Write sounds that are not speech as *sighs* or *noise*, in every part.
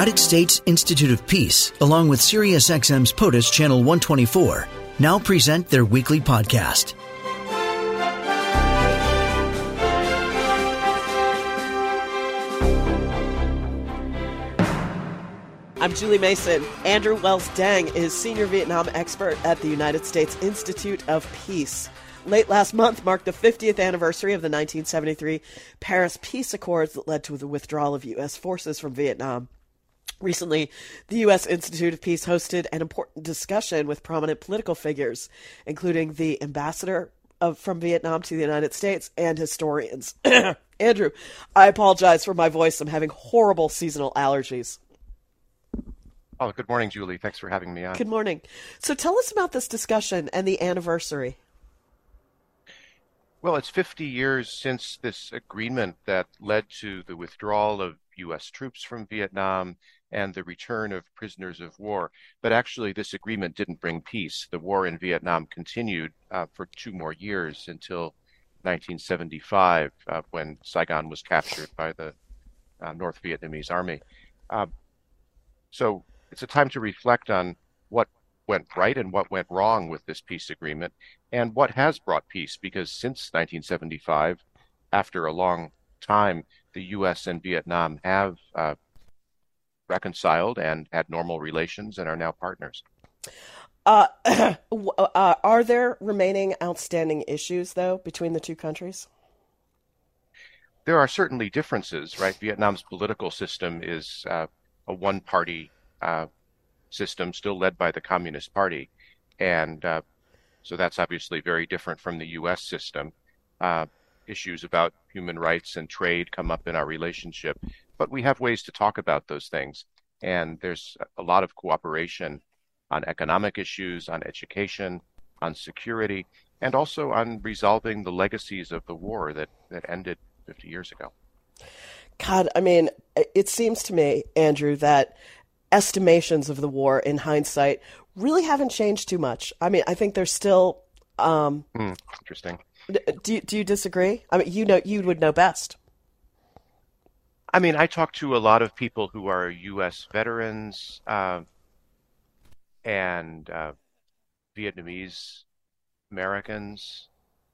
United States Institute of Peace, along with SiriusXM's POTUS Channel 124, now present their weekly podcast. I'm Julie Mason. Andrew Wells Dang is senior Vietnam expert at the United States Institute of Peace. Late last month marked the 50th anniversary of the 1973 Paris Peace Accords that led to the withdrawal of U.S. forces from Vietnam. Recently, the U.S. Institute of Peace hosted an important discussion with prominent political figures, including the ambassador of, from Vietnam to the United States and historians. *clears throat* Andrew, I apologize for my voice. I'm having horrible seasonal allergies. Oh, good morning, Julie. Thanks for having me on. Good morning. So tell us about this discussion and the anniversary. Well, it's 50 years since this agreement that led to the withdrawal of U.S. troops from Vietnam and the return of prisoners of war. But actually, this agreement didn't bring peace. The war in Vietnam continued uh, for two more years until 1975, uh, when Saigon was captured by the uh, North Vietnamese army. Uh, so it's a time to reflect on what went right and what went wrong with this peace agreement and what has brought peace because since 1975 after a long time the US and Vietnam have uh, reconciled and had normal relations and are now partners uh, *coughs* uh, are there remaining outstanding issues though between the two countries there are certainly differences right Vietnam's political system is uh, a one party uh, system still led by the Communist Party. And uh, so that's obviously very different from the US system. Issues about human rights and trade come up in our relationship, but we have ways to talk about those things. And there's a lot of cooperation on economic issues, on education, on security, and also on resolving the legacies of the war that, that ended 50 years ago. God, I mean, it seems to me, Andrew, that estimations of the war in hindsight really haven't changed too much. I mean, I think there's still. Um, mm, interesting. Do you, do you disagree? I mean, you know, you would know best. I mean, I talk to a lot of people who are U.S. veterans uh, and uh, Vietnamese Americans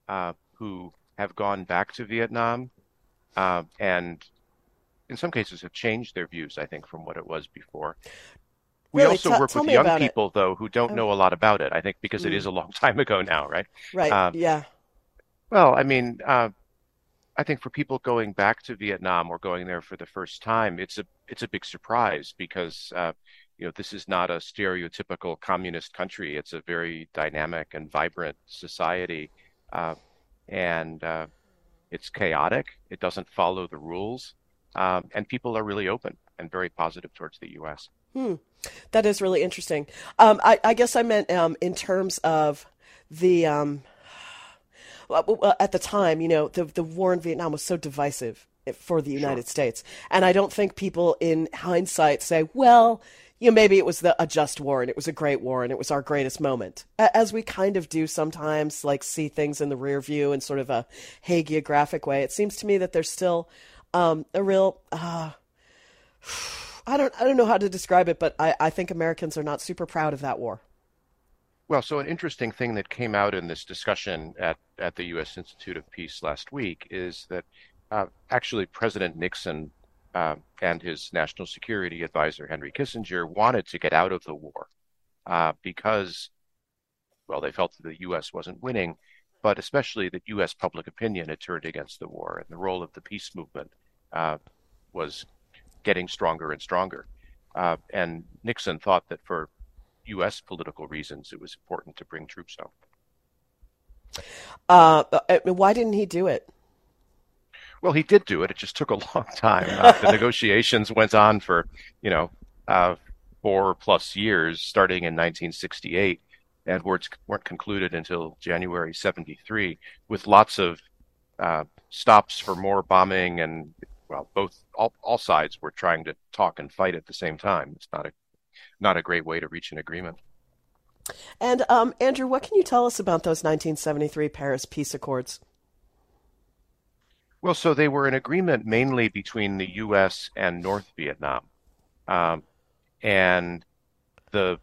uh, who have gone back to Vietnam, uh, and in some cases have changed their views, I think, from what it was before. We really? also T- work with young people, it. though, who don't oh. know a lot about it. I think because mm. it is a long *laughs* time ago now, right? Right. Um, yeah. Well, I mean, uh, I think for people going back to Vietnam or going there for the first time, it's a it's a big surprise because uh, you know this is not a stereotypical communist country. It's a very dynamic and vibrant society, uh, and uh, it's chaotic. It doesn't follow the rules um, and people are really open and very positive towards the U.S. Hmm. That is really interesting. Um, I, I, guess I meant um, in terms of the um, at the time, you know, the the war in Vietnam was so divisive for the United sure. States, and I don't think people in hindsight say, well. You know, maybe it was the, a just war and it was a great war and it was our greatest moment. As we kind of do sometimes, like see things in the rear view in sort of a hagiographic way. It seems to me that there's still um, a real. Uh, *sighs* I don't I don't know how to describe it, but I, I think Americans are not super proud of that war. Well, so an interesting thing that came out in this discussion at, at the U.S. Institute of Peace last week is that uh, actually President Nixon uh, and his national security advisor, Henry Kissinger, wanted to get out of the war uh, because, well, they felt that the U.S. wasn't winning, but especially that U.S. public opinion had turned against the war and the role of the peace movement uh, was getting stronger and stronger. Uh, and Nixon thought that for U.S. political reasons, it was important to bring troops home. Uh, uh, why didn't he do it? Well, he did do it. It just took a *laughs* long time. Uh, the negotiations went on for, you know, uh, four plus years, starting in 1968, and weren't, weren't concluded until January 73, with lots of uh, stops for more bombing and well, both all, all sides were trying to talk and fight at the same time. It's not a not a great way to reach an agreement. And um, Andrew, what can you tell us about those 1973 Paris Peace Accords? Well, so they were an agreement mainly between the U.S. and North Vietnam, Um, and the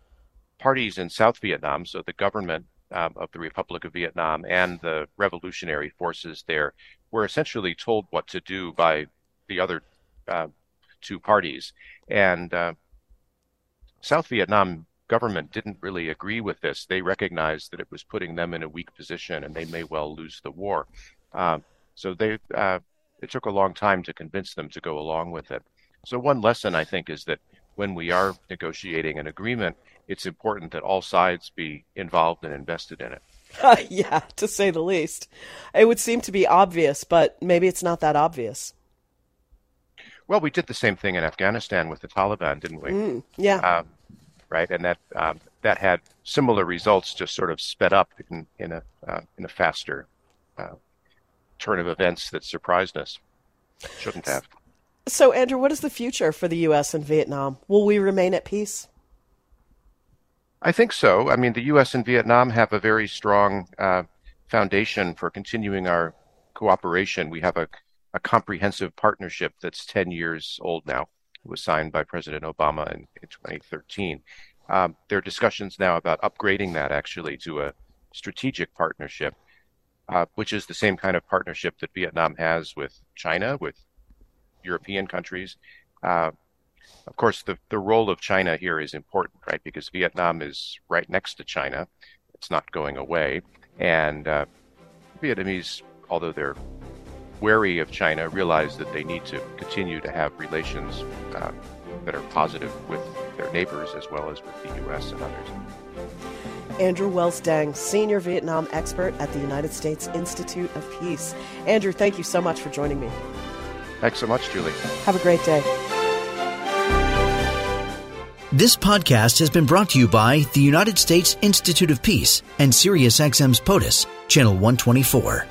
parties in South Vietnam, so the government um, of the Republic of Vietnam and the revolutionary forces there, were essentially told what to do by the other uh, two parties. And uh, South Vietnam government didn't really agree with this. They recognized that it was putting them in a weak position and they may well lose the war. Uh, so they uh, it took a long time to convince them to go along with it. So one lesson I think is that when we are negotiating an agreement, it's important that all sides be involved and invested in it. *laughs* Yeah, to say the least. It would seem to be obvious, but maybe it's not that obvious. Well, we did the same thing in Afghanistan with the Taliban, didn't we? Mm, yeah. Um, right, and that um, that had similar results, just sort of sped up in, in a uh, in a faster uh, turn of events that surprised us. Shouldn't have. So, Andrew, what is the future for the U.S. and Vietnam? Will we remain at peace? I think so. I mean, the U.S. and Vietnam have a very strong uh, foundation for continuing our cooperation. We have a, a, comprehensive partnership that's 10 years old now. It was signed by President Obama in, in 2013. Um, there are discussions now about upgrading that actually to a strategic partnership, uh, which is the same kind of partnership that Vietnam has with China, with European countries. Uh, of course, the, the role of China here is important, right? Because Vietnam is right next to China. It's not going away. And uh, Vietnamese, although they're wary of China, realize that they need to continue to have relations uh, that are positive with their neighbors as well as with the U.S. and others. Andrew Wells Dang, Senior Vietnam Expert at the United States Institute of Peace. Andrew, thank you so much for joining me. Thanks so much, Julie. Have a great day. This podcast has been brought to you by the United States Institute of Peace and SiriusXM's POTUS, Channel 124.